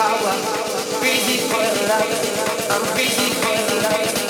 house. Let's